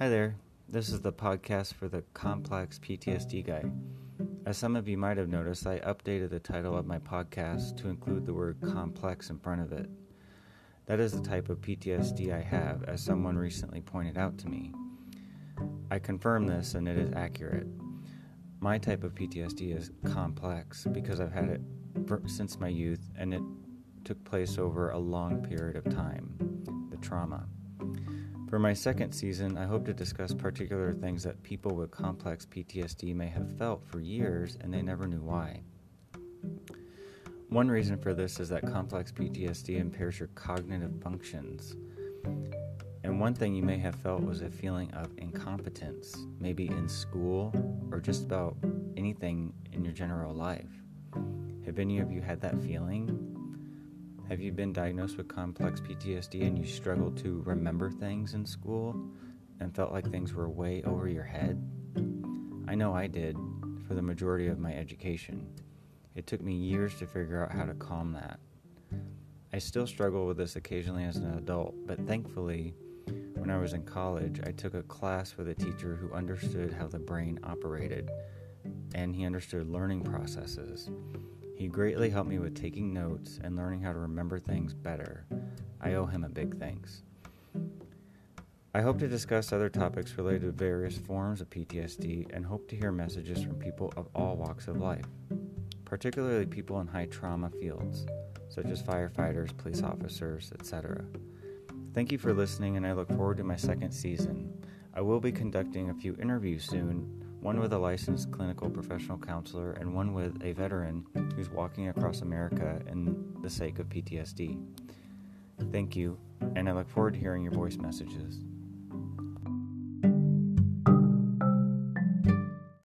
Hi there. This is the podcast for the Complex PTSD Guy. As some of you might have noticed, I updated the title of my podcast to include the word complex in front of it. That is the type of PTSD I have, as someone recently pointed out to me. I confirm this and it is accurate. My type of PTSD is complex because I've had it since my youth and it took place over a long period of time the trauma. For my second season, I hope to discuss particular things that people with complex PTSD may have felt for years and they never knew why. One reason for this is that complex PTSD impairs your cognitive functions. And one thing you may have felt was a feeling of incompetence, maybe in school or just about anything in your general life. Have any of you had that feeling? Have you been diagnosed with complex PTSD and you struggled to remember things in school and felt like things were way over your head? I know I did for the majority of my education. It took me years to figure out how to calm that. I still struggle with this occasionally as an adult, but thankfully, when I was in college, I took a class with a teacher who understood how the brain operated and he understood learning processes. He greatly helped me with taking notes and learning how to remember things better. I owe him a big thanks. I hope to discuss other topics related to various forms of PTSD and hope to hear messages from people of all walks of life, particularly people in high trauma fields, such as firefighters, police officers, etc. Thank you for listening, and I look forward to my second season. I will be conducting a few interviews soon one with a licensed clinical professional counselor, and one with a veteran who's walking across America in the sake of PTSD. Thank you, and I look forward to hearing your voice messages.